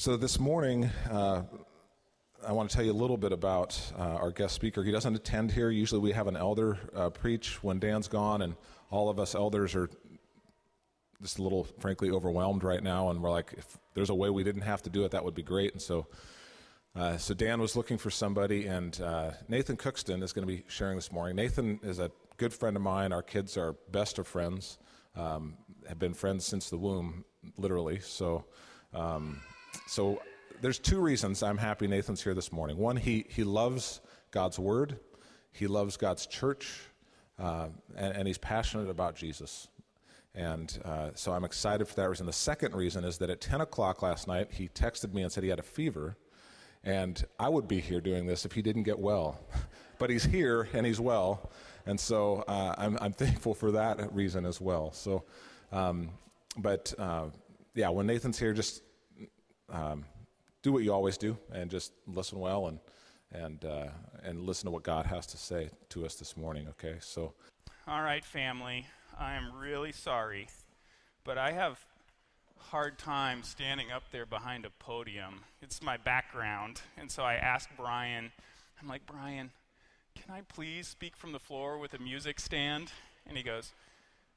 So this morning, uh, I want to tell you a little bit about uh, our guest speaker. He doesn't attend here. Usually we have an elder uh, preach when Dan's gone, and all of us elders are just a little, frankly, overwhelmed right now. And we're like, if there's a way we didn't have to do it, that would be great. And so, uh, so Dan was looking for somebody, and uh, Nathan Cookston is going to be sharing this morning. Nathan is a good friend of mine. Our kids are best of friends, um, have been friends since the womb, literally. So. Um, so there's two reasons I'm happy Nathan's here this morning. One, he, he loves God's word, he loves God's church, uh, and, and, he's passionate about Jesus. And uh, so I'm excited for that reason. The second reason is that at 10 o'clock last night, he texted me and said he had a fever. And I would be here doing this if he didn't get well. but he's here and he's well. And so uh, I'm, I'm, thankful for that reason as well. So, um, but uh, yeah, when Nathan's here, just um, do what you always do and just listen well and and uh, and listen to what God has to say to us this morning. Okay, so. All right, family. I am really sorry, but I have hard time standing up there behind a podium. It's my background, and so I asked Brian. I'm like, Brian, can I please speak from the floor with a music stand? And he goes,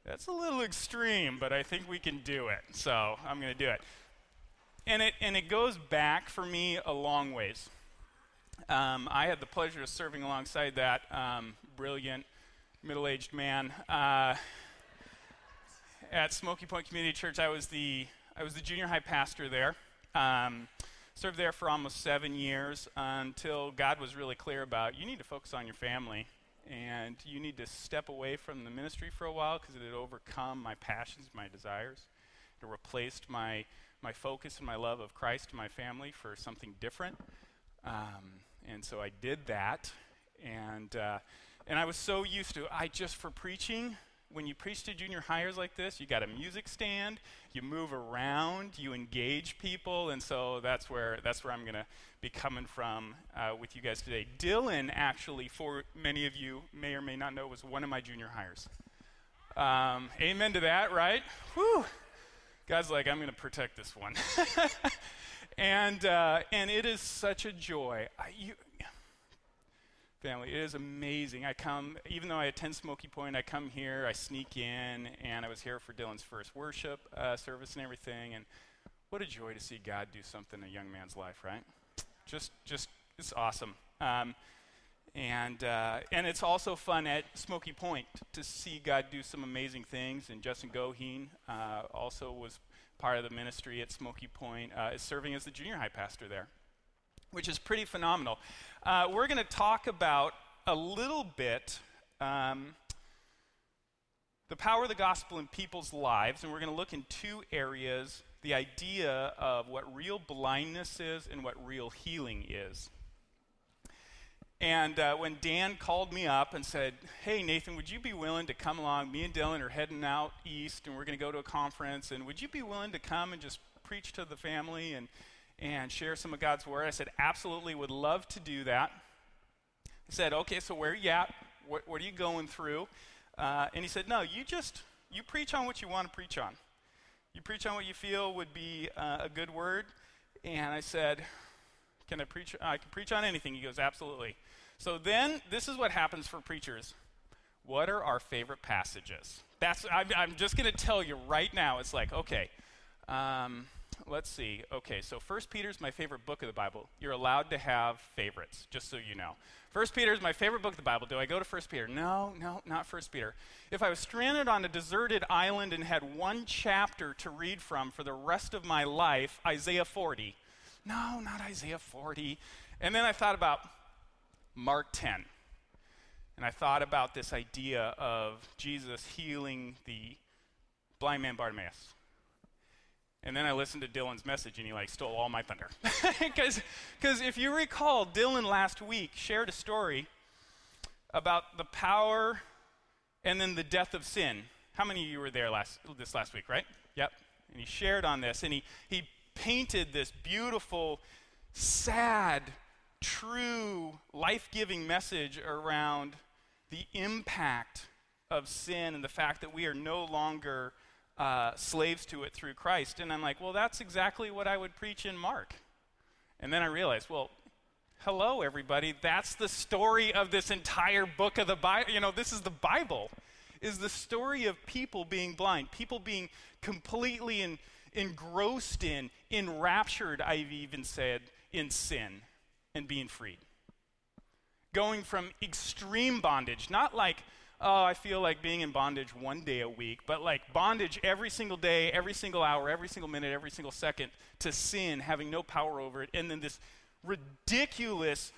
That's a little extreme, but I think we can do it. So I'm going to do it and it and it goes back for me a long ways. Um, I had the pleasure of serving alongside that um, brilliant middle-aged man uh, at Smoky Point Community Church. I was the I was the junior high pastor there. Um, served there for almost seven years until God was really clear about you need to focus on your family and you need to step away from the ministry for a while because it had overcome my passions, my desires. It replaced my my focus and my love of Christ and my family for something different. Um, and so I did that. And, uh, and I was so used to I just for preaching. When you preach to junior hires like this, you got a music stand, you move around, you engage people, and so that's where that's where I'm going to be coming from uh, with you guys today. Dylan, actually, for many of you may or may not know, was one of my junior hires. Um, amen to that, right? Whew. God's like, I'm going to protect this one. and, uh, and it is such a joy. I, you, family, it is amazing. I come, even though I attend Smoky Point, I come here, I sneak in, and I was here for Dylan's first worship uh, service and everything. And what a joy to see God do something in a young man's life, right? Just, just, it's awesome. Um, and, uh, and it's also fun at Smoky Point to see God do some amazing things. And Justin Goheen uh, also was part of the ministry at Smoky Point, uh, is serving as the junior high pastor there, which is pretty phenomenal. Uh, we're going to talk about a little bit um, the power of the gospel in people's lives, and we're going to look in two areas the idea of what real blindness is and what real healing is. And uh, when Dan called me up and said, Hey, Nathan, would you be willing to come along? Me and Dylan are heading out east and we're going to go to a conference. And would you be willing to come and just preach to the family and, and share some of God's word? I said, Absolutely, would love to do that. He said, Okay, so where are you at? What, what are you going through? Uh, and he said, No, you just you preach on what you want to preach on. You preach on what you feel would be uh, a good word. And I said, can I preach? I can preach on anything. He goes, Absolutely. So then, this is what happens for preachers. What are our favorite passages? That's, I'm, I'm just going to tell you right now. It's like, okay, um, let's see. Okay, so First Peter is my favorite book of the Bible. You're allowed to have favorites, just so you know. First Peter is my favorite book of the Bible. Do I go to First Peter? No, no, not First Peter. If I was stranded on a deserted island and had one chapter to read from for the rest of my life, Isaiah 40 no, not Isaiah 40. And then I thought about Mark 10. And I thought about this idea of Jesus healing the blind man Bartimaeus. And then I listened to Dylan's message and he like stole all my thunder. Because if you recall, Dylan last week shared a story about the power and then the death of sin. How many of you were there last, this last week, right? Yep. And he shared on this and he, he painted this beautiful, sad, true, life giving message around the impact of sin and the fact that we are no longer uh, slaves to it through Christ. And I'm like, well, that's exactly what I would preach in Mark. And then I realized, well, hello, everybody. That's the story of this entire book of the Bible. You know, this is the Bible, is the story of people being blind, people being completely engrossed in, enraptured, I've even said, in sin and being freed. Going from extreme bondage, not like, oh, I feel like being in bondage one day a week, but like bondage every single day, every single hour, every single minute, every single second to sin, having no power over it, and then this ridiculous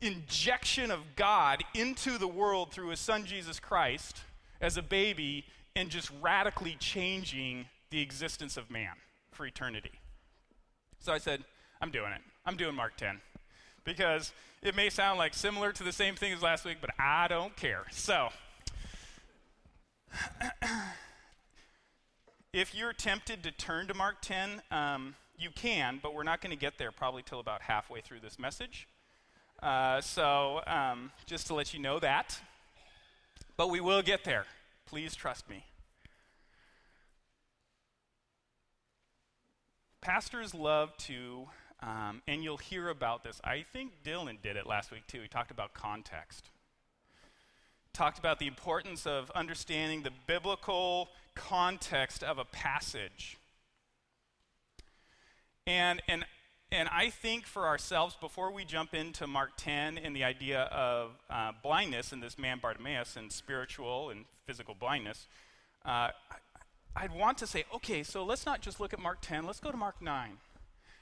injection of God into the world through his son Jesus Christ as a baby and just radically changing the existence of man for eternity. So I said, I'm doing it. I'm doing Mark 10 because it may sound like similar to the same thing as last week, but I don't care. So, if you're tempted to turn to Mark 10, um, you can, but we're not going to get there probably till about halfway through this message. Uh, so, um, just to let you know that. But we will get there. Please trust me. Pastors love to, um, and you'll hear about this. I think Dylan did it last week too. He talked about context talked about the importance of understanding the biblical context of a passage. And, and, and I think for ourselves, before we jump into Mark 10 and the idea of uh, blindness and this man Bartimaeus and spiritual and physical blindness, uh, I'd want to say, okay, so let's not just look at Mark 10, let's go to Mark 9.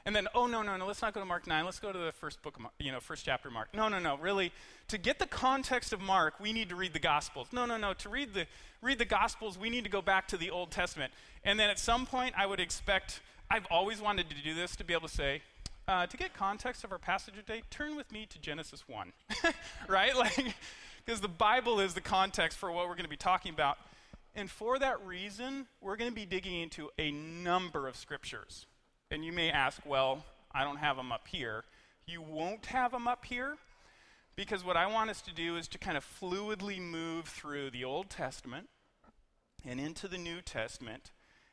And then, oh, no, no, no, let's not go to Mark 9. Let's go to the first book, Mark, you know, first chapter Mark. No, no, no, really, to get the context of Mark, we need to read the Gospels. No, no, no, to read the, read the Gospels, we need to go back to the Old Testament. And then at some point, I would expect, I've always wanted to do this, to be able to say, uh, to get context of our passage today, turn with me to Genesis 1. right? Like, because the Bible is the context for what we're going to be talking about. And for that reason, we're going to be digging into a number of scriptures. And you may ask, well, I don't have them up here. You won't have them up here because what I want us to do is to kind of fluidly move through the Old Testament and into the New Testament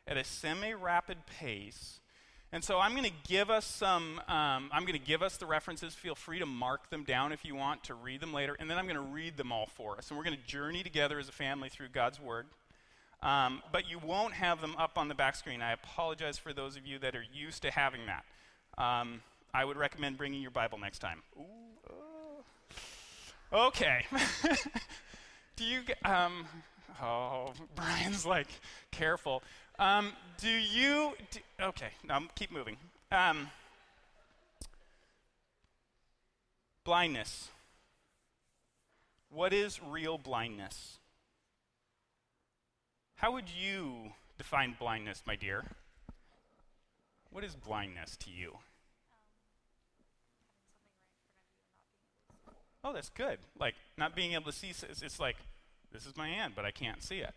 at a semi rapid pace. And so I'm going to give us some, um, I'm going to give us the references. Feel free to mark them down if you want to read them later. And then I'm going to read them all for us. And we're going to journey together as a family through God's Word. Um, but you won't have them up on the back screen. I apologize for those of you that are used to having that. Um, I would recommend bringing your Bible next time. Ooh, uh. Okay. do you, um, oh, Brian's like, careful. Um, do you, do, okay, now keep moving. Um, blindness. What is real blindness? How would you define blindness, my dear? What is blindness to you? oh, that's good. Like, not being able to see, it's, it's like, this is my hand, but I can't see it.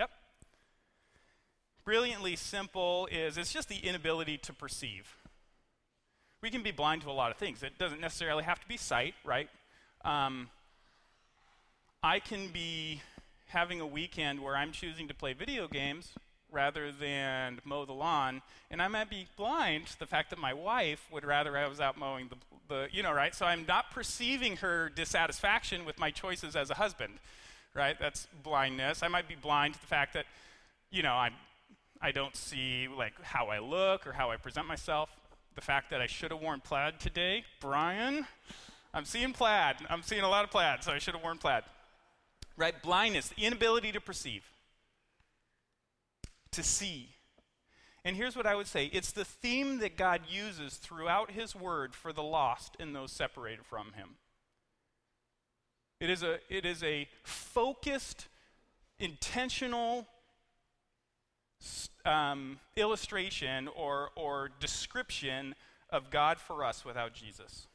Yep. Brilliantly simple is it's just the inability to perceive. We can be blind to a lot of things. It doesn't necessarily have to be sight, right? Um, I can be having a weekend where I'm choosing to play video games rather than mow the lawn, and I might be blind to the fact that my wife would rather I was out mowing the, the, you know, right? So I'm not perceiving her dissatisfaction with my choices as a husband, right? That's blindness. I might be blind to the fact that, you know, I'm, I don't see like how I look or how I present myself. The fact that I should have worn plaid today, Brian. I'm seeing plaid. I'm seeing a lot of plaid, so I should have worn plaid right? Blindness, the inability to perceive, to see. And here's what I would say it's the theme that God uses throughout His Word for the lost and those separated from Him. It is a, it is a focused, intentional um, illustration or, or description of God for us without Jesus.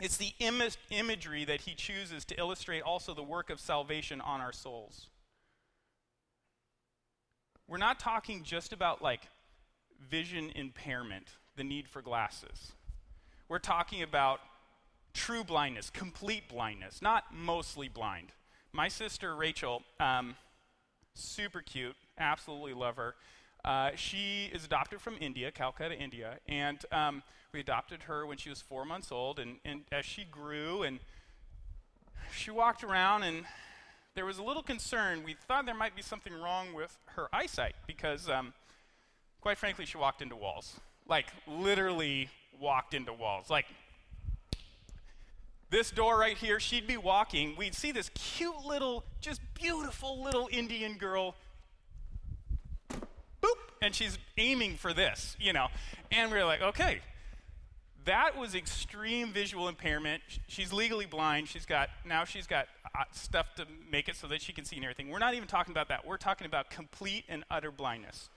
It's the Im- imagery that he chooses to illustrate also the work of salvation on our souls. We're not talking just about like vision impairment, the need for glasses. We're talking about true blindness, complete blindness, not mostly blind. My sister Rachel, um, Super cute. Absolutely love her. Uh, she is adopted from India, Calcutta, India, and um, we adopted her when she was four months old. And, and as she grew and she walked around, and there was a little concern. We thought there might be something wrong with her eyesight because, um, quite frankly, she walked into walls. Like, literally walked into walls. Like, this door right here, she'd be walking. We'd see this cute little, just beautiful little Indian girl boop, and she's aiming for this, you know. And we are like, okay, that was extreme visual impairment. She's legally blind. She's got now she's got uh, stuff to make it so that she can see and everything. We're not even talking about that. We're talking about complete and utter blindness.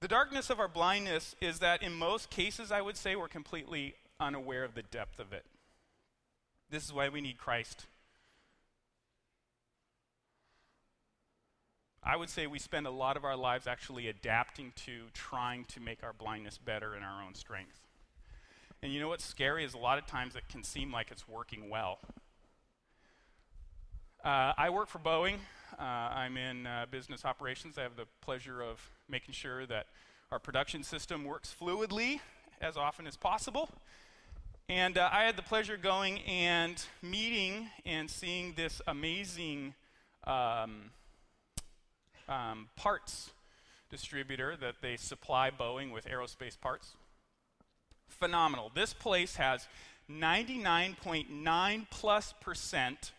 The darkness of our blindness is that in most cases, I would say, we're completely unaware of the depth of it. This is why we need Christ. I would say we spend a lot of our lives actually adapting to trying to make our blindness better in our own strength. And you know what's scary is a lot of times it can seem like it's working well. Uh, I work for Boeing. Uh, I'm in uh, business operations. I have the pleasure of making sure that our production system works fluidly as often as possible. And uh, I had the pleasure going and meeting and seeing this amazing um, um, parts distributor that they supply Boeing with aerospace parts. Phenomenal. This place has 99.9 plus percent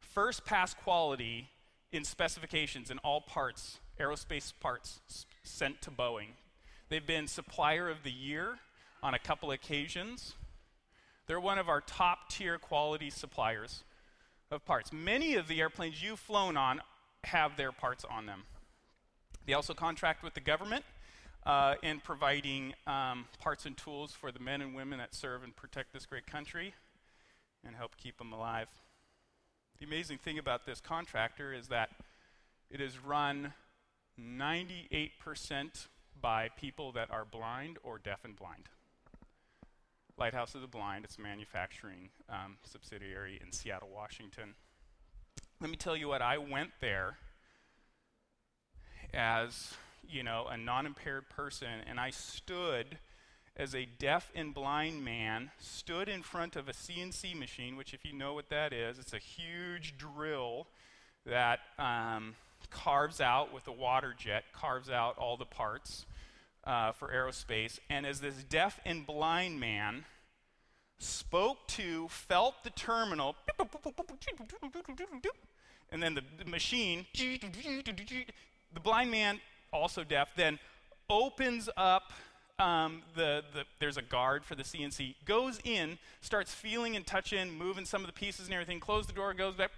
first pass quality in specifications in all parts, aerospace parts sent to Boeing. They've been supplier of the year on a couple occasions. They're one of our top tier quality suppliers of parts. Many of the airplanes you've flown on have their parts on them. They also contract with the government uh, in providing um, parts and tools for the men and women that serve and protect this great country and help keep them alive. The amazing thing about this contractor is that it is run 98% by people that are blind or deaf and blind. Lighthouse of the Blind, it's a manufacturing um, subsidiary in Seattle, Washington. Let me tell you what, I went there as, you know, a non impaired person, and I stood as a deaf and blind man, stood in front of a CNC machine, which, if you know what that is, it's a huge drill that um, carves out with a water jet, carves out all the parts uh, for aerospace. And as this deaf and blind man, spoke to, felt the terminal, and then the, the machine, the blind man, also deaf, then opens up um, the, the, there's a guard for the CNC, goes in, starts feeling and touching, moving some of the pieces and everything, close the door, goes back,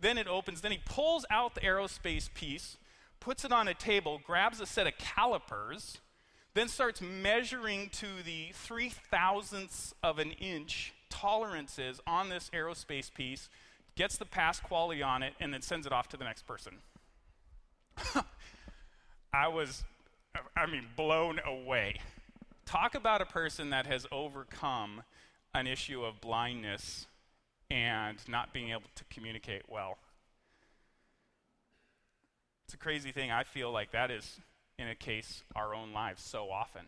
then it opens, then he pulls out the aerospace piece, puts it on a table, grabs a set of calipers, then starts measuring to the three thousandths of an inch tolerances on this aerospace piece, gets the pass quality on it, and then sends it off to the next person. I was, I mean, blown away. Talk about a person that has overcome an issue of blindness and not being able to communicate well. It's a crazy thing. I feel like that is, in a case, our own lives so often.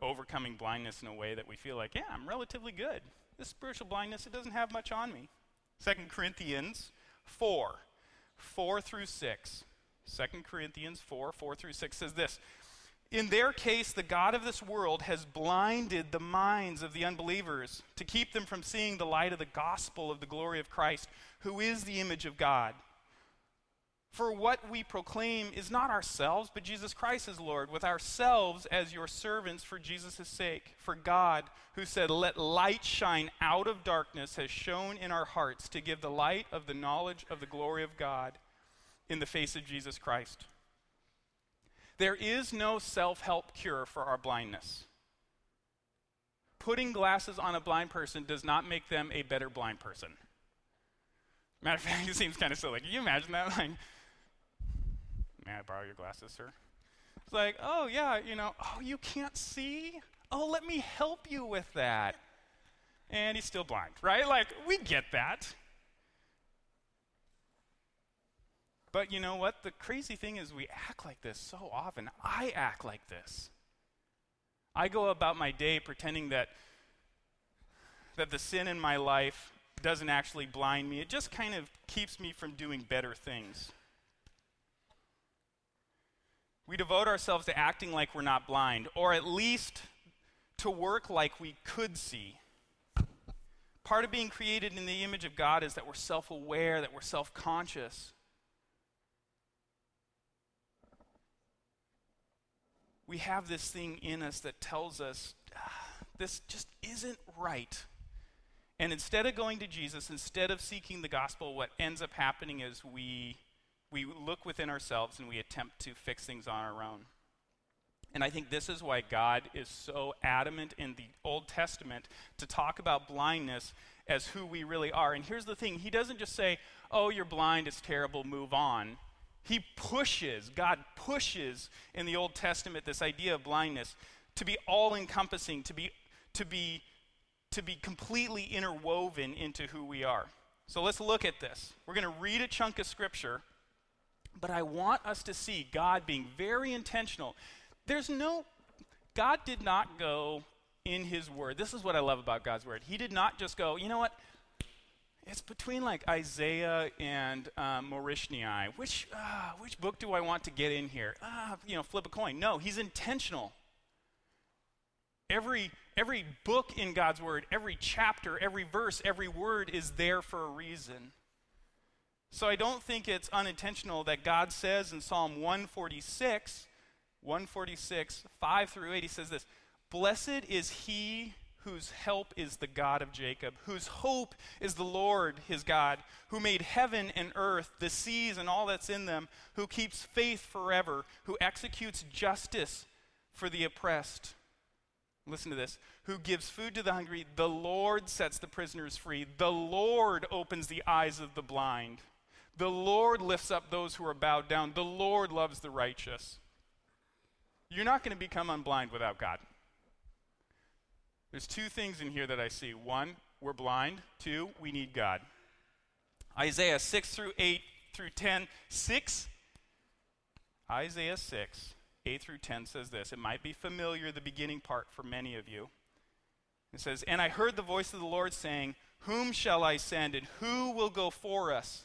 Overcoming blindness in a way that we feel like, yeah, I'm relatively good this spiritual blindness, it doesn't have much on me. 2 Corinthians 4, 4 through 6. 2 Corinthians 4, 4 through 6 says this In their case, the God of this world has blinded the minds of the unbelievers to keep them from seeing the light of the gospel of the glory of Christ, who is the image of God. For what we proclaim is not ourselves, but Jesus Christ as Lord, with ourselves as your servants for Jesus' sake. For God, who said, Let light shine out of darkness, has shone in our hearts to give the light of the knowledge of the glory of God in the face of Jesus Christ. There is no self help cure for our blindness. Putting glasses on a blind person does not make them a better blind person. Matter of fact, it seems kind of silly. Can you imagine that? Like, May I borrow your glasses, sir? It's like, oh, yeah, you know, oh, you can't see? Oh, let me help you with that. and he's still blind, right? Like, we get that. But you know what? The crazy thing is, we act like this so often. I act like this. I go about my day pretending that, that the sin in my life doesn't actually blind me, it just kind of keeps me from doing better things. We devote ourselves to acting like we're not blind, or at least to work like we could see. Part of being created in the image of God is that we're self aware, that we're self conscious. We have this thing in us that tells us ah, this just isn't right. And instead of going to Jesus, instead of seeking the gospel, what ends up happening is we, we look within ourselves and we attempt to fix things on our own. And I think this is why God is so adamant in the Old Testament to talk about blindness as who we really are. And here's the thing He doesn't just say, oh, you're blind, it's terrible, move on. He pushes, God pushes in the Old Testament this idea of blindness to be all encompassing, to be, to, be, to be completely interwoven into who we are. So let's look at this. We're going to read a chunk of scripture, but I want us to see God being very intentional there's no, God did not go in His Word. This is what I love about God's Word. He did not just go, you know what? It's between like Isaiah and um. Which, uh, which book do I want to get in here? Uh, you know, flip a coin. No, He's intentional. Every, every book in God's Word, every chapter, every verse, every word is there for a reason. So I don't think it's unintentional that God says in Psalm 146 146, 5 through 8, he says this Blessed is he whose help is the God of Jacob, whose hope is the Lord his God, who made heaven and earth, the seas and all that's in them, who keeps faith forever, who executes justice for the oppressed. Listen to this. Who gives food to the hungry? The Lord sets the prisoners free. The Lord opens the eyes of the blind. The Lord lifts up those who are bowed down. The Lord loves the righteous. You're not going to become unblind without God. There's two things in here that I see. One, we're blind. Two, we need God. Isaiah 6 through 8 through 10. 6, Isaiah 6, 8 through 10 says this. It might be familiar, the beginning part, for many of you. It says, And I heard the voice of the Lord saying, Whom shall I send, and who will go for us?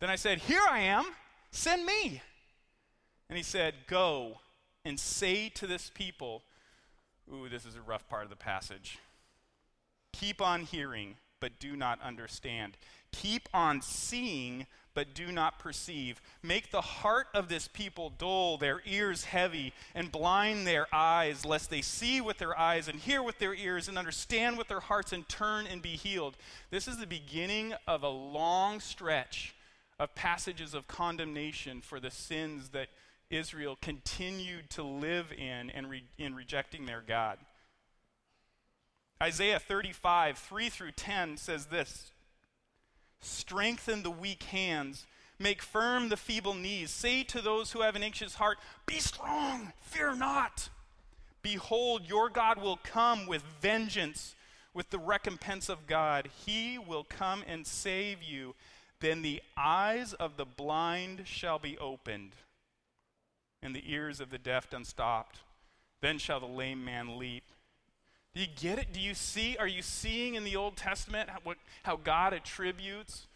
Then I said, Here I am, send me. And he said, Go and say to this people, Ooh, this is a rough part of the passage. Keep on hearing, but do not understand. Keep on seeing, but do not perceive. Make the heart of this people dull, their ears heavy, and blind their eyes, lest they see with their eyes and hear with their ears and understand with their hearts and turn and be healed. This is the beginning of a long stretch of passages of condemnation for the sins that Israel continued to live in and re- in rejecting their God. Isaiah 35, 3 through 10 says this Strengthen the weak hands, make firm the feeble knees. Say to those who have an anxious heart, Be strong, fear not. Behold, your God will come with vengeance, with the recompense of God. He will come and save you. Then the eyes of the blind shall be opened and the ears of the deaf unstopped. Then shall the lame man leap. Do you get it? Do you see? Are you seeing in the Old Testament how, what, how God attributes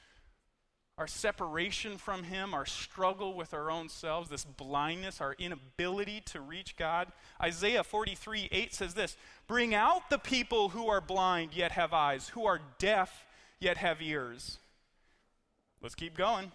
our separation from Him, our struggle with our own selves, this blindness, our inability to reach God? Isaiah 43 8 says this Bring out the people who are blind yet have eyes, who are deaf yet have ears. Let's keep going.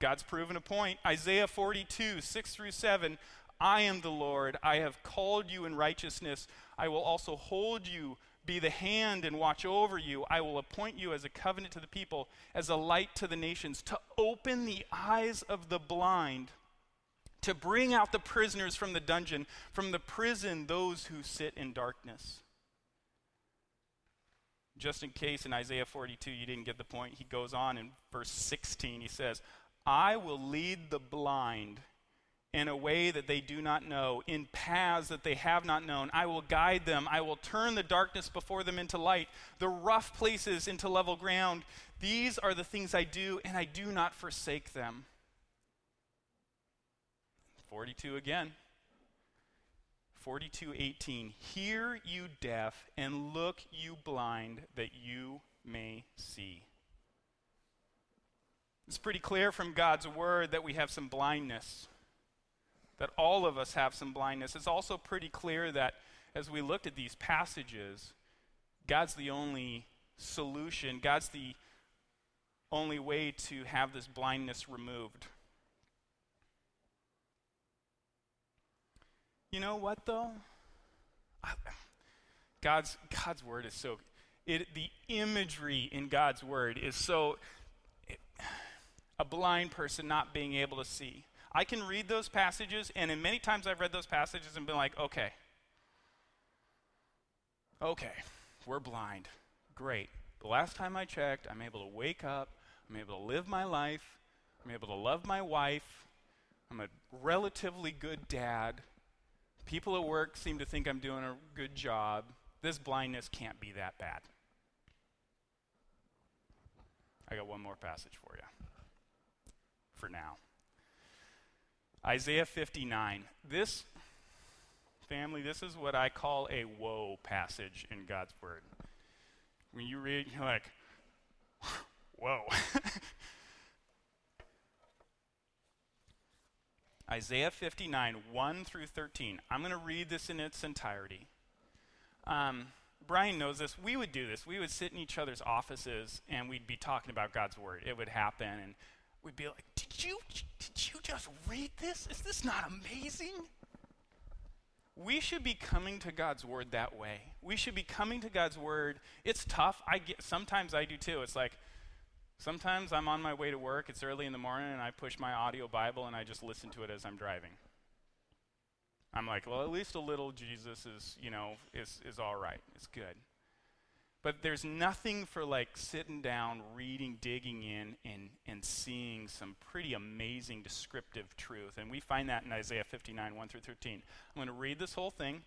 God's proven a point. Isaiah 42, 6 through 7. I am the Lord. I have called you in righteousness. I will also hold you, be the hand, and watch over you. I will appoint you as a covenant to the people, as a light to the nations, to open the eyes of the blind, to bring out the prisoners from the dungeon, from the prison, those who sit in darkness. Just in case in Isaiah 42 you didn't get the point, he goes on in verse 16. He says, I will lead the blind in a way that they do not know, in paths that they have not known. I will guide them. I will turn the darkness before them into light, the rough places into level ground. These are the things I do, and I do not forsake them. 42 again. 42:18 Hear you deaf and look you blind that you may see. It's pretty clear from God's word that we have some blindness that all of us have some blindness. It's also pretty clear that as we looked at these passages, God's the only solution, God's the only way to have this blindness removed. You know what, though? God's, God's word is so, it, the imagery in God's word is so, it, a blind person not being able to see. I can read those passages, and in many times I've read those passages and been like, okay, okay, we're blind. Great. The last time I checked, I'm able to wake up, I'm able to live my life, I'm able to love my wife, I'm a relatively good dad. People at work seem to think I'm doing a good job. This blindness can't be that bad. I got one more passage for you for now. Isaiah 59. This, family, this is what I call a woe passage in God's Word. When you read, you're like, whoa. Isaiah 59, 1 through 13. I'm going to read this in its entirety. Um, Brian knows this. We would do this. We would sit in each other's offices and we'd be talking about God's word. It would happen, and we'd be like, "Did you did you just read this? Is this not amazing?" We should be coming to God's word that way. We should be coming to God's word. It's tough. I get sometimes I do too. It's like sometimes I'm on my way to work. It's early in the morning, and I push my audio Bible and I just listen to it as I'm driving. I'm like, well, at least a little Jesus is, you know, is is all right. It's good. But there's nothing for like sitting down, reading, digging in, and, and seeing some pretty amazing descriptive truth. And we find that in Isaiah 59, 1 through 13. I'm going to read this whole thing.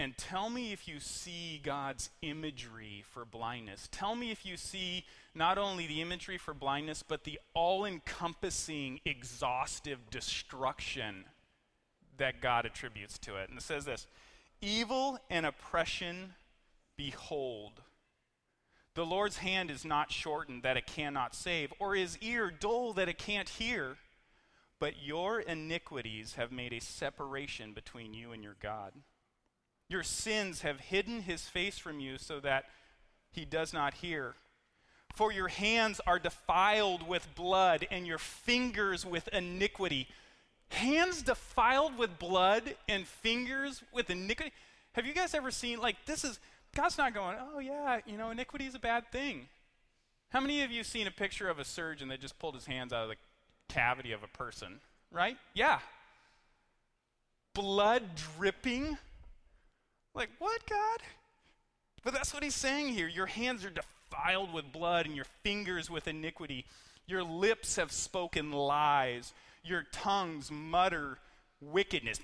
And tell me if you see God's imagery for blindness. Tell me if you see not only the imagery for blindness, but the all encompassing, exhaustive destruction that God attributes to it. And it says this Evil and oppression Behold, the Lord's hand is not shortened that it cannot save, or his ear dull that it can't hear. But your iniquities have made a separation between you and your God. Your sins have hidden his face from you so that he does not hear. For your hands are defiled with blood, and your fingers with iniquity. Hands defiled with blood and fingers with iniquity. Have you guys ever seen, like, this is God's not going, oh, yeah, you know, iniquity is a bad thing. How many of you seen a picture of a surgeon that just pulled his hands out of the cavity of a person? Right? Yeah. Blood dripping. Like, what, God? But that's what he's saying here. Your hands are defiled with blood and your fingers with iniquity. Your lips have spoken lies. Your tongues mutter wickedness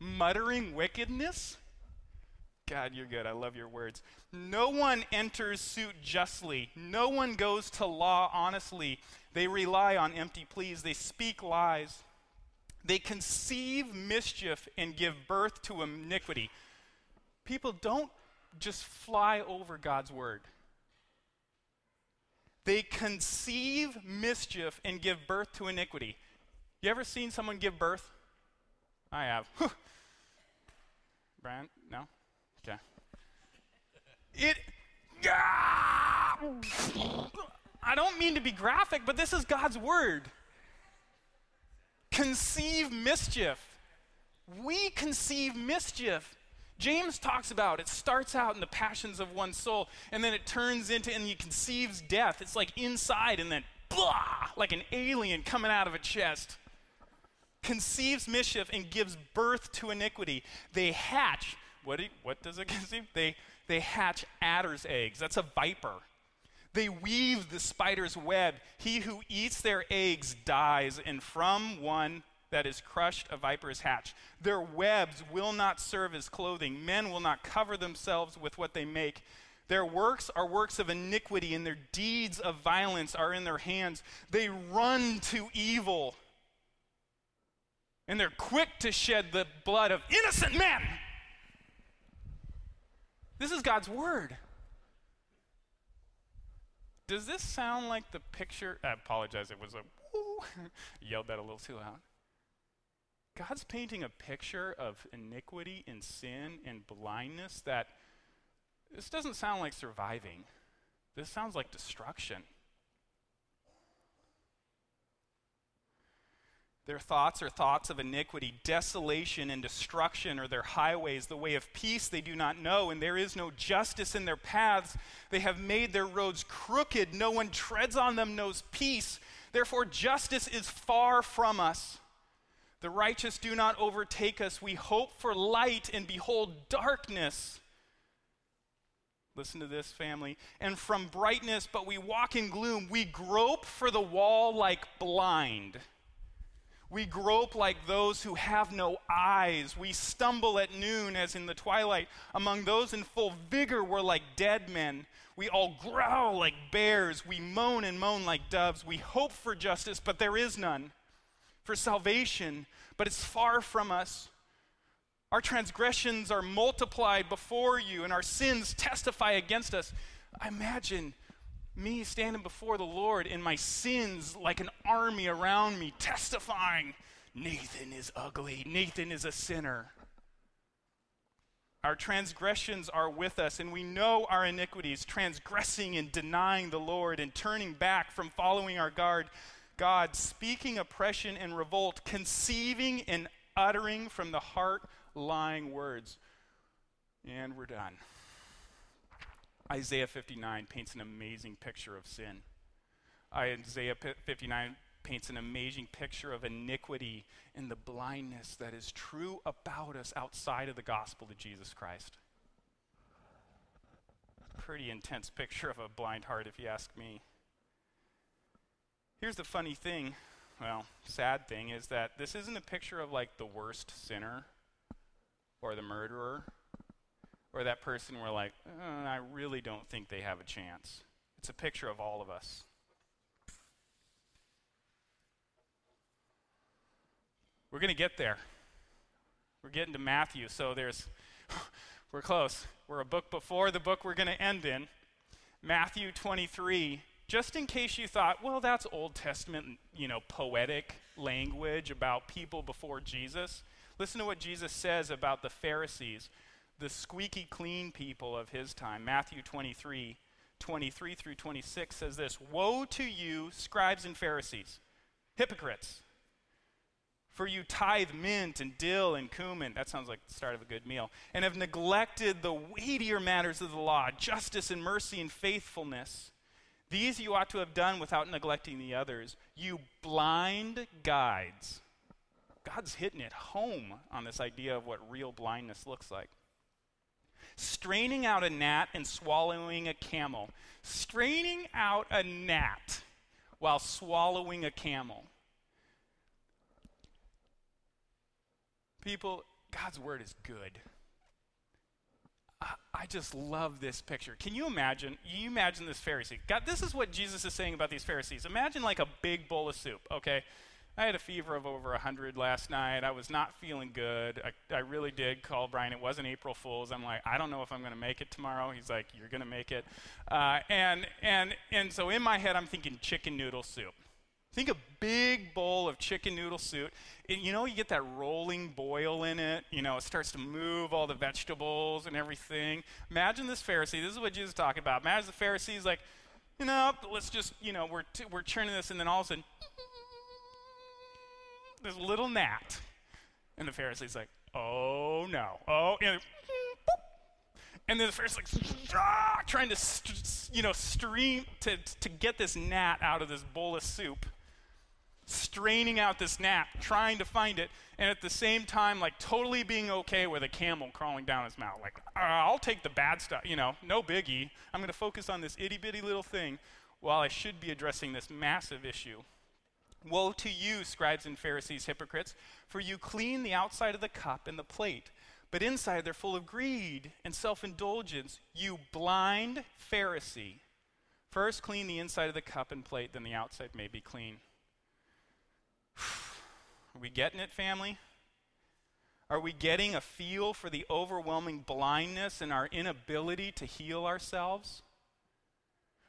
muttering wickedness? God, you're good. I love your words. No one enters suit justly. No one goes to law honestly. They rely on empty pleas. They speak lies. They conceive mischief and give birth to iniquity. People don't just fly over God's word. They conceive mischief and give birth to iniquity. You ever seen someone give birth? I have. Brian? No? Okay. It. Ah! I don't mean to be graphic, but this is God's word. Conceive mischief. We conceive mischief. James talks about it starts out in the passions of one soul, and then it turns into and he conceives death. It's like inside, and then blah, like an alien coming out of a chest conceives mischief and gives birth to iniquity. They hatch. What, do, what does it conceive? They, they hatch adder's eggs. That's a viper. They weave the spider's web. He who eats their eggs dies, and from one that is crushed a viper is hatched. Their webs will not serve as clothing. Men will not cover themselves with what they make. Their works are works of iniquity, and their deeds of violence are in their hands. They run to evil, and they're quick to shed the blood of innocent men. This is God's word. Does this sound like the picture? I apologize, it was a yelled that a little too loud. God's painting a picture of iniquity and sin and blindness that this doesn't sound like surviving. This sounds like destruction. Their thoughts are thoughts of iniquity. Desolation and destruction are their highways. The way of peace they do not know, and there is no justice in their paths. They have made their roads crooked. No one treads on them knows peace. Therefore, justice is far from us. The righteous do not overtake us. We hope for light and behold darkness. Listen to this, family. And from brightness, but we walk in gloom. We grope for the wall like blind. We grope like those who have no eyes. We stumble at noon as in the twilight. Among those in full vigor, we're like dead men. We all growl like bears. We moan and moan like doves. We hope for justice, but there is none. For salvation, but it's far from us. Our transgressions are multiplied before you, and our sins testify against us. I imagine me standing before the Lord in my sins like an army around me, testifying Nathan is ugly, Nathan is a sinner. Our transgressions are with us, and we know our iniquities, transgressing and denying the Lord and turning back from following our guard. God, speaking oppression and revolt, conceiving and uttering from the heart lying words. And we're done. Isaiah 59 paints an amazing picture of sin. Isaiah 59 paints an amazing picture of iniquity and the blindness that is true about us outside of the gospel of Jesus Christ. Pretty intense picture of a blind heart, if you ask me. Here's the funny thing, well, sad thing, is that this isn't a picture of like the worst sinner or the murderer or that person we're like, oh, I really don't think they have a chance. It's a picture of all of us. We're going to get there. We're getting to Matthew, so there's, we're close. We're a book before the book we're going to end in. Matthew 23, just in case you thought, well, that's Old Testament, you know, poetic language about people before Jesus. Listen to what Jesus says about the Pharisees the squeaky clean people of his time. Matthew 23, 23 through 26 says this Woe to you, scribes and Pharisees, hypocrites! For you tithe mint and dill and cumin. That sounds like the start of a good meal. And have neglected the weightier matters of the law, justice and mercy and faithfulness. These you ought to have done without neglecting the others. You blind guides. God's hitting it home on this idea of what real blindness looks like straining out a gnat and swallowing a camel. Straining out a gnat while swallowing a camel. People, God's word is good. I, just love this picture. Can you imagine? You imagine this Pharisee. God, this is what Jesus is saying about these Pharisees. Imagine like a big bowl of soup, okay? I had a fever of over 100 last night. I was not feeling good. I, I really did call Brian. It wasn't April Fool's. I'm like, I don't know if I'm going to make it tomorrow. He's like, You're going to make it. Uh, and, and, and so in my head, I'm thinking chicken noodle soup. Think a big bowl of chicken noodle soup. It, you know, you get that rolling boil in it. You know, it starts to move all the vegetables and everything. Imagine this Pharisee. This is what Jesus is talking about. Imagine the Pharisee's like, you know, let's just, you know, we're, t- we're churning this, and then all of a sudden, this little gnat. And the Pharisee's like, oh no. Oh, and, and then the Pharisee's like, ah, trying to, you know, stream to, to get this gnat out of this bowl of soup. straining out this gnat, trying to find it, and at the same time, like totally being okay with a camel crawling down his mouth. Like, uh, I'll take the bad stuff, you know, no biggie. I'm going to focus on this itty bitty little thing while I should be addressing this massive issue. Woe to you, scribes and Pharisees, hypocrites, for you clean the outside of the cup and the plate, but inside they're full of greed and self indulgence. You blind Pharisee. First, clean the inside of the cup and plate, then the outside may be clean. Are we getting it, family? Are we getting a feel for the overwhelming blindness and our inability to heal ourselves?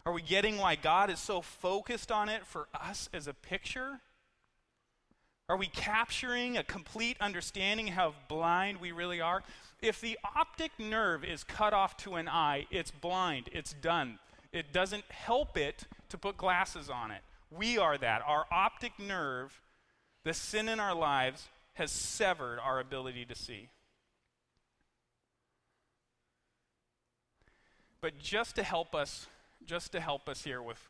Are we getting why God is so focused on it for us as a picture? Are we capturing a complete understanding how blind we really are? If the optic nerve is cut off to an eye, it's blind, it's done. It doesn't help it to put glasses on it. We are that. Our optic nerve, the sin in our lives, has severed our ability to see. But just to help us, just to help us here with,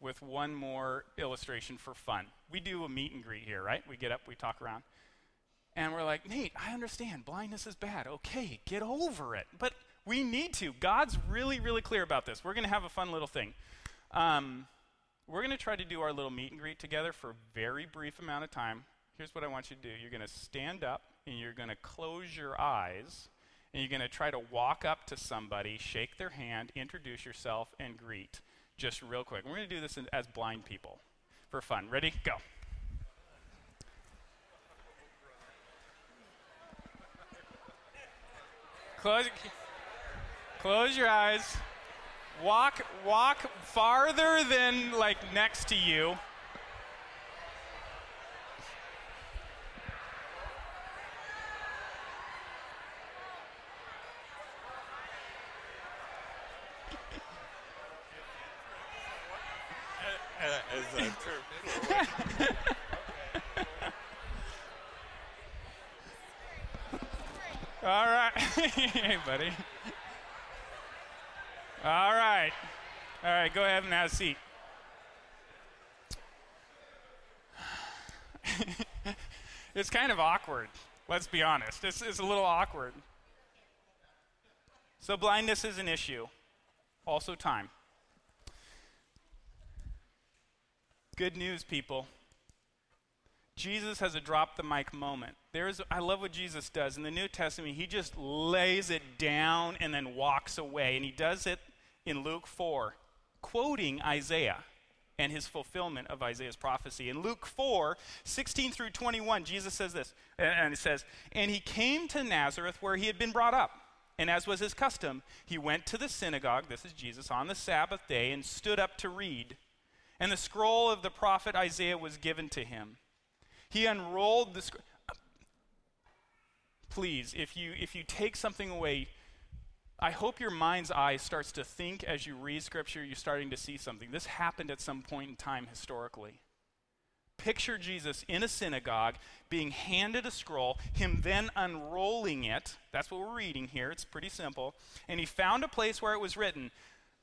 with one more illustration for fun. We do a meet and greet here, right? We get up, we talk around. And we're like, Nate, I understand. Blindness is bad. Okay, get over it. But we need to. God's really, really clear about this. We're going to have a fun little thing. Um, we're going to try to do our little meet and greet together for a very brief amount of time. Here's what I want you to do you're going to stand up and you're going to close your eyes and you're going to try to walk up to somebody, shake their hand, introduce yourself, and greet. Just real quick. We're going to do this in, as blind people for fun. Ready? Go. Close. Close your eyes. Walk walk farther than like next to you. That true? All right. hey, buddy. All right. All right, go ahead and have a seat. it's kind of awkward. Let's be honest. It's, it's a little awkward. So, blindness is an issue, also, time. Good news, people. Jesus has a drop the mic moment. There's, I love what Jesus does. In the New Testament, he just lays it down and then walks away. And he does it in Luke 4, quoting Isaiah and his fulfillment of Isaiah's prophecy. In Luke 4, 16 through 21, Jesus says this, and it says, And he came to Nazareth where he had been brought up. And as was his custom, he went to the synagogue, this is Jesus, on the Sabbath day and stood up to read. And the scroll of the prophet Isaiah was given to him. He unrolled the scroll. Please, if you, if you take something away, I hope your mind's eye starts to think as you read Scripture, you're starting to see something. This happened at some point in time historically. Picture Jesus in a synagogue being handed a scroll, him then unrolling it. That's what we're reading here. It's pretty simple. And he found a place where it was written,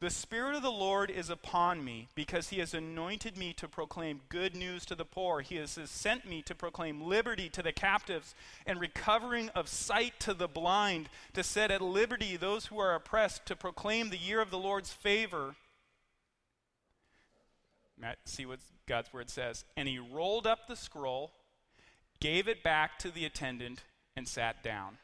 the Spirit of the Lord is upon me because he has anointed me to proclaim good news to the poor. He has sent me to proclaim liberty to the captives and recovering of sight to the blind, to set at liberty those who are oppressed, to proclaim the year of the Lord's favor. Matt, see what God's word says. And he rolled up the scroll, gave it back to the attendant, and sat down.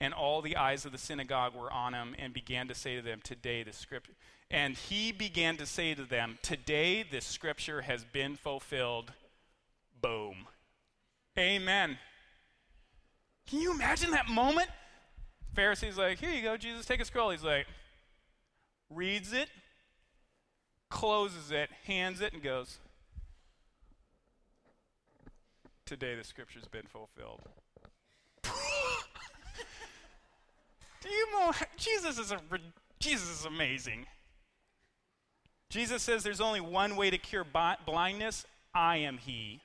And all the eyes of the synagogue were on him and began to say to them, Today the scripture. And he began to say to them, Today this scripture has been fulfilled. Boom. Amen. Can you imagine that moment? Pharisee's like, Here you go, Jesus, take a scroll. He's like, reads it, closes it, hands it, and goes, Today the scripture's been fulfilled. Do you know Jesus is a Jesus is amazing. Jesus says there's only one way to cure blindness. I am He.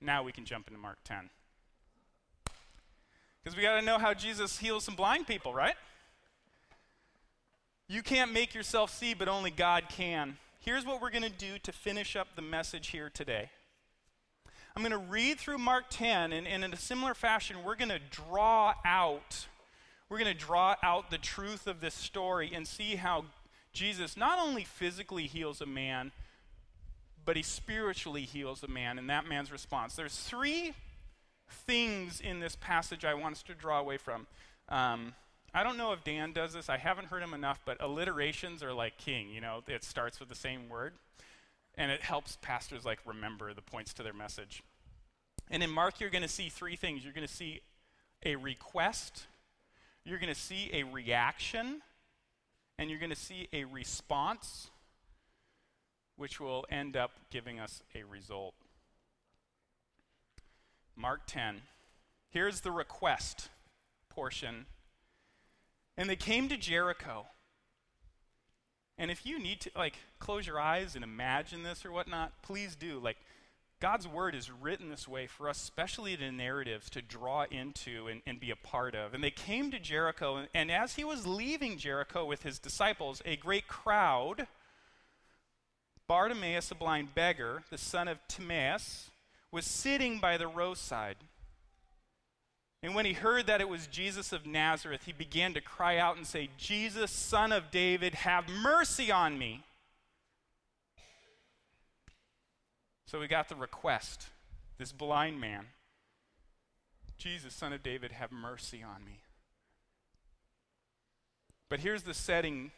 Now we can jump into Mark 10. Because we got to know how Jesus heals some blind people, right? You can't make yourself see, but only God can. here's what we're going to do to finish up the message here today. I'm going to read through Mark 10, and, and in a similar fashion, we're going to draw out we're going to draw out the truth of this story and see how Jesus not only physically heals a man, but he spiritually heals a man and that man's response. There's three things in this passage I want us to draw away from. Um, I don't know if Dan does this. I haven't heard him enough, but alliterations are like king. You know, it starts with the same word, and it helps pastors like remember the points to their message. And in Mark, you're going to see three things. You're going to see a request, you're going to see a reaction, and you're going to see a response, which will end up giving us a result. Mark 10. Here's the request portion. And they came to Jericho. And if you need to, like, close your eyes and imagine this or whatnot, please do. Like, God's word is written this way for us, especially the narratives, to draw into and, and, be a part of. And they came to Jericho, and, and as he was leaving Jericho with his disciples, a great crowd, Bartimaeus, a blind beggar, the son of Timaeus, was sitting by the roadside. And when he heard that it was Jesus of Nazareth, he began to cry out and say, Jesus, son of David, have mercy on me. So we got the request this blind man, Jesus, son of David, have mercy on me. But here's the setting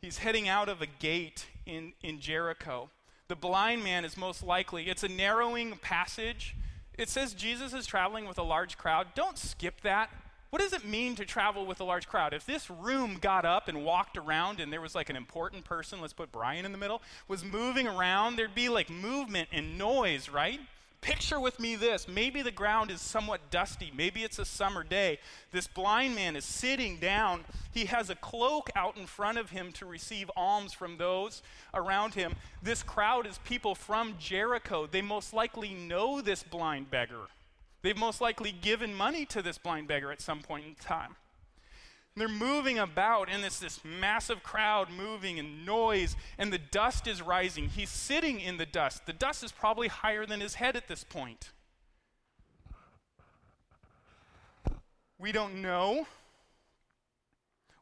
he's heading out of a gate in, in Jericho. The blind man is most likely, it's a narrowing passage. It says Jesus is traveling with a large crowd. Don't skip that. What does it mean to travel with a large crowd? If this room got up and walked around and there was like an important person, let's put Brian in the middle, was moving around, there'd be like movement and noise, right? Picture with me this. Maybe the ground is somewhat dusty. Maybe it's a summer day. This blind man is sitting down. He has a cloak out in front of him to receive alms from those around him. This crowd is people from Jericho. They most likely know this blind beggar. They've most likely given money to this blind beggar at some point in time. They're moving about, and it's this massive crowd moving and noise, and the dust is rising. He's sitting in the dust. The dust is probably higher than his head at this point. We don't know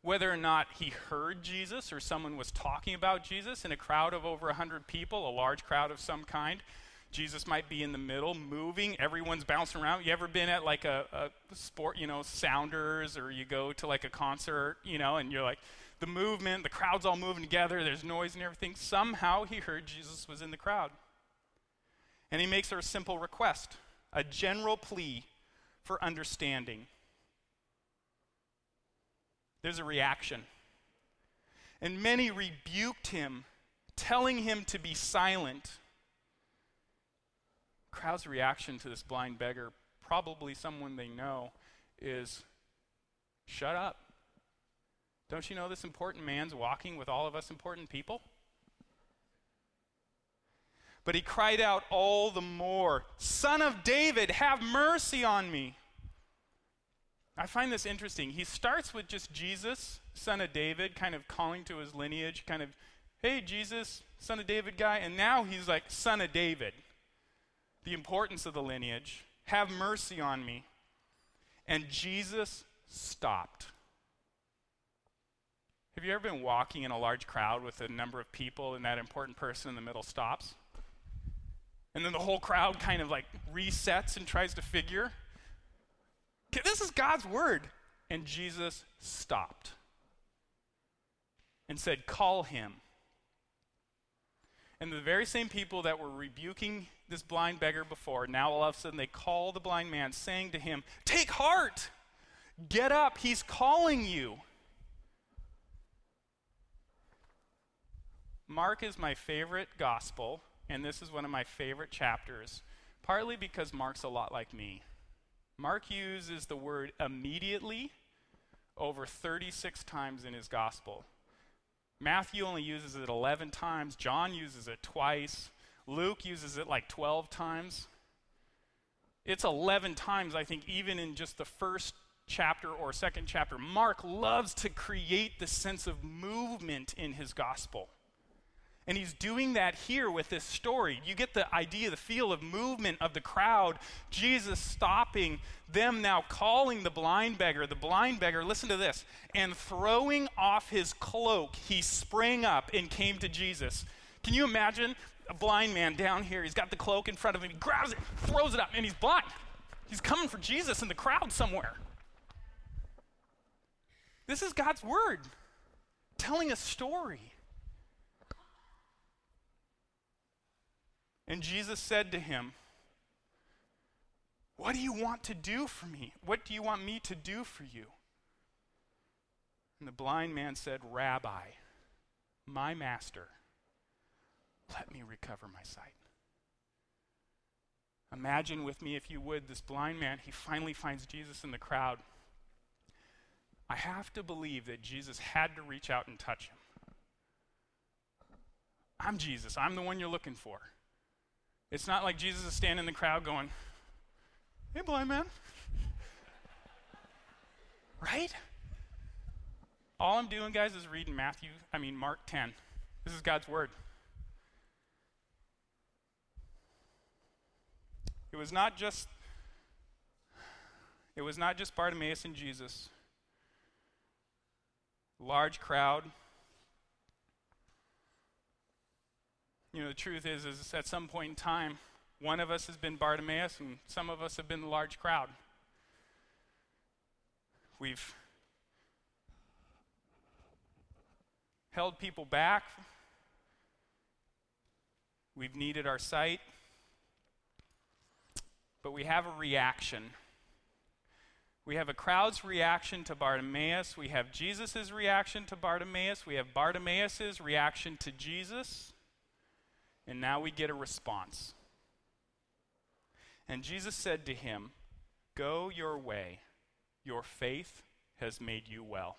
whether or not he heard Jesus or someone was talking about Jesus in a crowd of over 100 people, a large crowd of some kind. Jesus might be in the middle, moving. Everyone's bouncing around. You ever been at like a, a sport, you know, Sounders, or you go to like a concert, you know, and you're like, the movement, the crowd's all moving together, there's noise and everything. Somehow he heard Jesus was in the crowd. And he makes her a simple request, a general plea for understanding. There's a reaction. And many rebuked him, telling him to be silent crowd's reaction to this blind beggar, probably someone they know, is shut up. Don't you know this important man's walking with all of us important people? But he cried out all the more, Son of David, have mercy on me. I find this interesting. He starts with just Jesus, son of David, kind of calling to his lineage, kind of, hey, Jesus, son of David guy. And now he's like, son of David the importance of the lineage, have mercy on me. And Jesus stopped. Have you ever been walking in a large crowd with a number of people and that important person in the middle stops? And then the whole crowd kind of like resets and tries to figure. This is God's word. And Jesus stopped and said, Call him. And the very same people that were rebuking this blind beggar before, now all of a sudden they call the blind man, saying to him, Take heart! Get up! He's calling you! Mark is my favorite gospel, and this is one of my favorite chapters, partly because Mark's a lot like me. Mark uses the word immediately over 36 times in his gospel. Matthew only uses it 11 times, John uses it twice, Luke uses it like 12 times. It's 11 times, I think, even in just the first chapter or second chapter. Mark loves to create the sense of movement in his gospel. And he's doing that here with this story. You get the idea, the feel of movement of the crowd. Jesus stopping, them now calling the blind beggar. The blind beggar, listen to this, and throwing off his cloak, he sprang up and came to Jesus. Can you imagine a blind man down here? He's got the cloak in front of him, he grabs it, throws it up, and he's blind. He's coming for Jesus in the crowd somewhere. This is God's word telling a story. And Jesus said to him, What do you want to do for me? What do you want me to do for you? And the blind man said, Rabbi, my master, let me recover my sight. Imagine with me, if you would, this blind man, he finally finds Jesus in the crowd. I have to believe that Jesus had to reach out and touch him. I'm Jesus. I'm the one you're looking for. It's not like Jesus is standing in the crowd going, Hey, blind man. right? All I'm doing, guys, is reading Matthew, I mean, Mark 10. This is God's word. It was not just it was not just Bartimaeus and Jesus. Large crowd, You know, the truth is, is at some point in time, one of us has been Bartimaeus, and some of us have been the large crowd. We've held people back. We've needed our sight. But we have a reaction. We have a crowd's reaction to Bartimaeus. We have Jesus' reaction to Bartimaeus. We have Bartimaeus' reaction to Jesus. And now we get a response. And Jesus said to him, Go your way, your faith has made you well.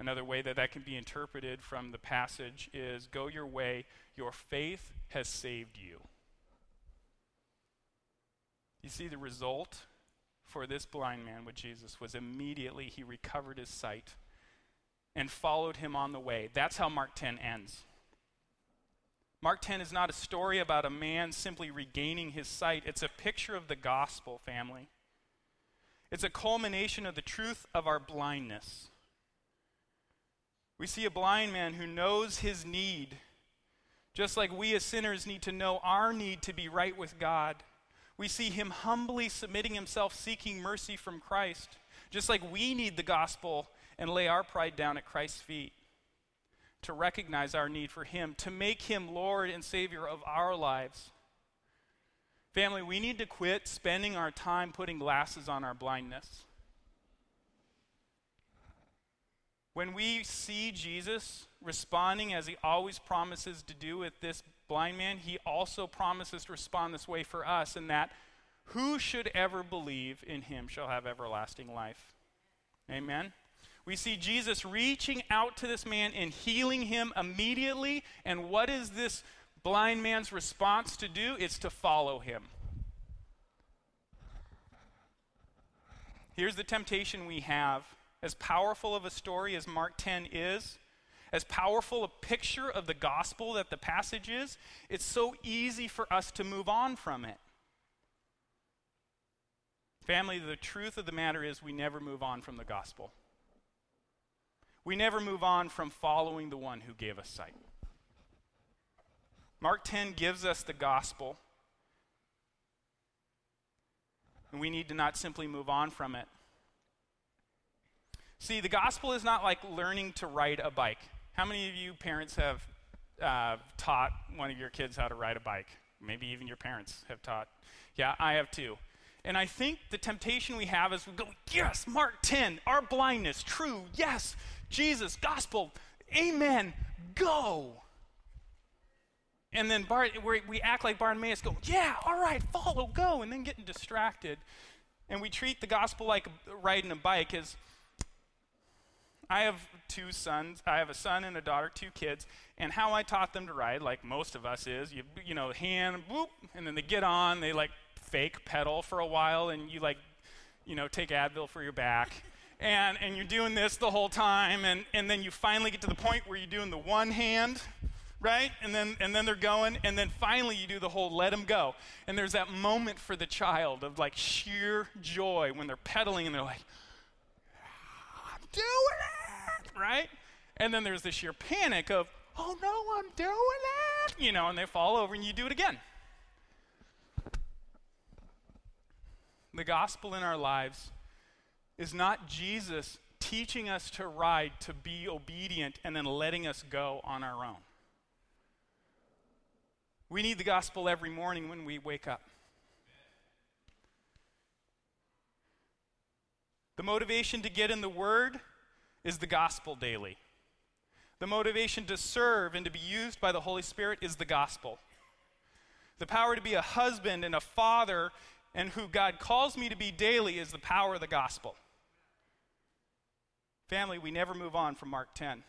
Another way that that can be interpreted from the passage is Go your way, your faith has saved you. You see, the result for this blind man with Jesus was immediately he recovered his sight and followed him on the way. That's how Mark 10 ends. Mark 10 is not a story about a man simply regaining his sight, it's a picture of the gospel, family. It's a culmination of the truth of our blindness. We see a blind man who knows his need, just like we as sinners need to know our need to be right with God. We see him humbly submitting himself, seeking mercy from Christ, just like we need the gospel and lay our pride down at Christ's feet to recognize our need for Him, to make Him Lord and Savior of our lives. Family, we need to quit spending our time putting glasses on our blindness. When we see Jesus responding as he always promises to do with this blind man, he also promises to respond this way for us, and that who should ever believe in him shall have everlasting life. Amen. We see Jesus reaching out to this man and healing him immediately. And what is this blind man's response to do? It's to follow him. Here's the temptation we have. As powerful of a story as Mark 10 is, as powerful a picture of the gospel that the passage is, it's so easy for us to move on from it. Family, the truth of the matter is we never move on from the gospel we never move on from following the one who gave us sight. Mark 10 gives us the gospel, and we need to not simply move on from it. See, the gospel is not like learning to ride a bike. How many of you parents have uh, taught one of your kids how to ride a bike? Maybe even your parents have taught. Yeah, I have too. And I think the temptation we have is we go, yes, Mark 10, our blindness, true, yes, Jesus, gospel, amen, go. And then Bar- we act like Bartimaeus, go, yeah, all right, follow, go, and then getting distracted. And we treat the gospel like riding a bike. is I have two sons, I have a son and a daughter, two kids, and how I taught them to ride, like most of us, is you you know hand, whoop, and then they get on, they like fake pedal for a while, and you like, you know, take Advil for your back and, and you're doing this the whole time, and, and then you finally get to the point where you're doing the one hand, right? And then, and then they're going, and then finally you do the whole let them go. And there's that moment for the child of like sheer joy when they're pedaling and they're like, I'm doing it, right? And then there's the sheer panic of, oh no, I'm doing it, you know, and they fall over and you do it again. The gospel in our lives is not Jesus teaching us to ride, to be obedient, and then letting us go on our own. We need the gospel every morning when we wake up. The motivation to get in the Word is the gospel daily. The motivation to serve and to be used by the Holy Spirit is the gospel. The power to be a husband and a father and who God calls me to be daily is the power of the gospel. Family, we never move on from Mark 10.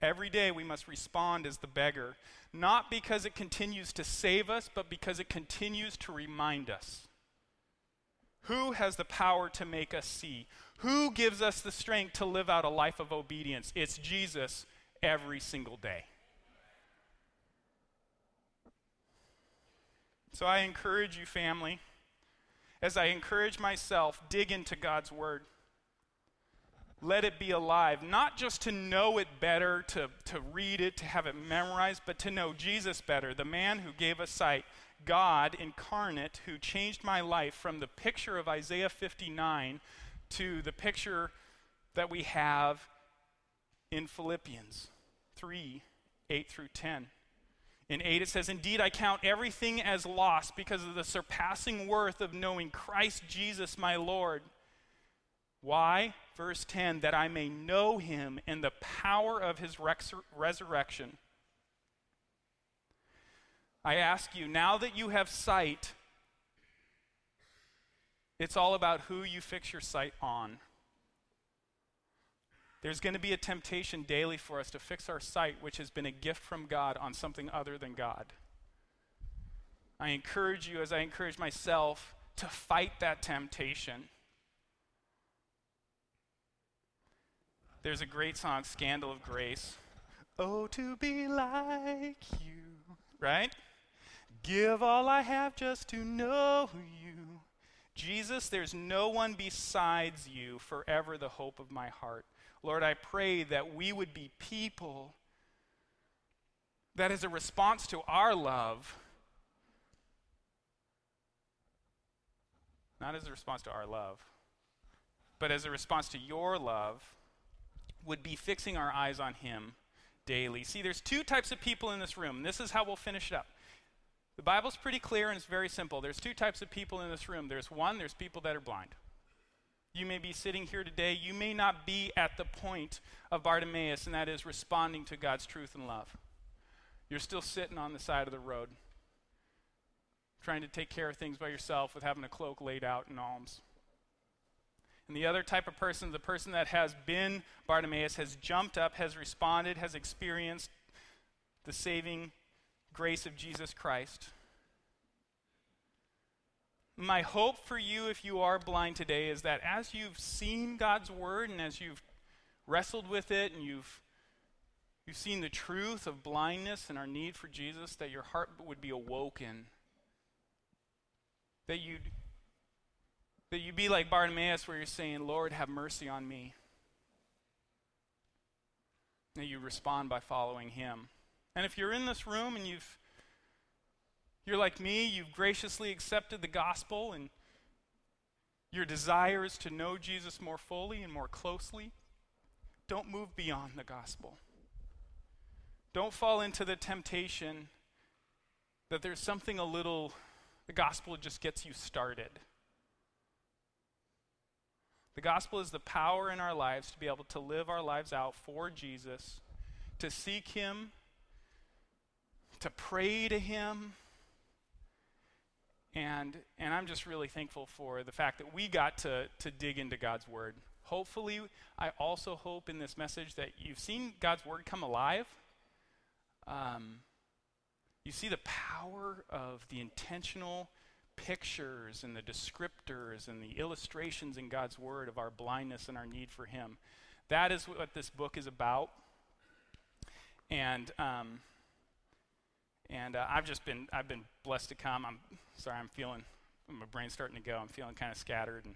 Every day we must respond as the beggar, not because it continues to save us, but because it continues to remind us. Who has the power to make us see? Who gives us the strength to live out a life of obedience? It's Jesus every single day. So I encourage you, family, as I encourage myself, dig into God's Word. Let it be alive, not just to know it better, to, to read it, to have it memorized, but to know Jesus better, the man who gave us sight, God incarnate, who changed my life from the picture of Isaiah 59 to the picture that we have in Philippians 3 8 through 10. In 8, it says, Indeed, I count everything as lost because of the surpassing worth of knowing Christ Jesus my Lord. Why? Verse 10 that I may know him and the power of his resurrection. I ask you, now that you have sight, it's all about who you fix your sight on. There's going to be a temptation daily for us to fix our sight, which has been a gift from God, on something other than God. I encourage you, as I encourage myself, to fight that temptation. There's a great song, Scandal of Grace. Oh, to be like you, right? Give all I have just to know you. Jesus, there's no one besides you, forever the hope of my heart. Lord, I pray that we would be people that, as a response to our love, not as a response to our love, but as a response to your love, would be fixing our eyes on Him daily. See, there's two types of people in this room. This is how we'll finish it up. The Bible's pretty clear and it's very simple. There's two types of people in this room. There's one, there's people that are blind. You may be sitting here today, you may not be at the point of Bartimaeus, and that is responding to God's truth and love. You're still sitting on the side of the road, trying to take care of things by yourself with having a cloak laid out in alms. And the other type of person, the person that has been Bartimaeus, has jumped up, has responded, has experienced the saving grace of Jesus Christ. My hope for you, if you are blind today, is that as you've seen God's word and as you've wrestled with it and you've you've seen the truth of blindness and our need for Jesus, that your heart would be awoken. That you'd that you be like Bartimaeus, where you're saying, Lord, have mercy on me. That you respond by following him. And if you're in this room and you've you're like me, you've graciously accepted the gospel, and your desire is to know Jesus more fully and more closely. Don't move beyond the gospel. Don't fall into the temptation that there's something a little, the gospel just gets you started. The gospel is the power in our lives to be able to live our lives out for Jesus, to seek Him, to pray to Him and, and I'm just really thankful for the fact that we got to, to dig into God's Word. Hopefully, I also hope in this message that you've seen God's Word come alive. Um, you see the power of the intentional pictures and the descriptors and the illustrations in God's Word of our blindness and our need for Him. That is what this book is about. And um, and uh, I've just been I've been blessed to come. I'm sorry, I'm feeling my brain's starting to go. I'm feeling kind of scattered, and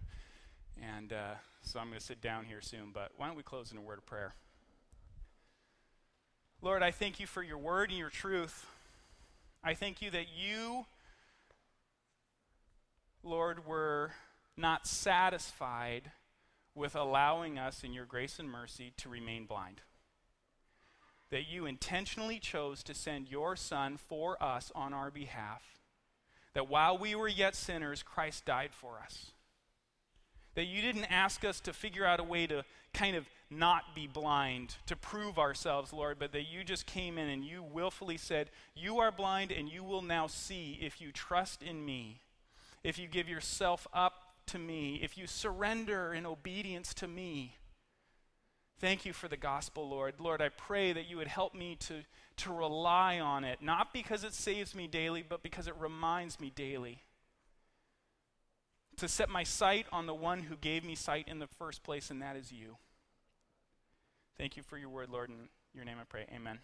and uh, so I'm going to sit down here soon. But why don't we close in a word of prayer? Lord, I thank you for your word and your truth. I thank you that you, Lord, we were not satisfied with allowing us in your grace and mercy to remain blind that you intentionally chose to send your Son for us on our behalf. That while we were yet sinners, Christ died for us. That you didn't ask us to figure out a way to kind of not be blind, to prove ourselves, Lord, but that you just came in and you willfully said, You are blind and you will now see if you trust in me, if you give yourself up to me, if you surrender in obedience to me. Thank you for the gospel, Lord. Lord, I pray that you would help me to, to rely on it, not because it saves me daily, but because it reminds me daily. To set my sight on the one who gave me sight in the first place, and that is you. Thank you for your word, Lord. In your name I pray. Amen.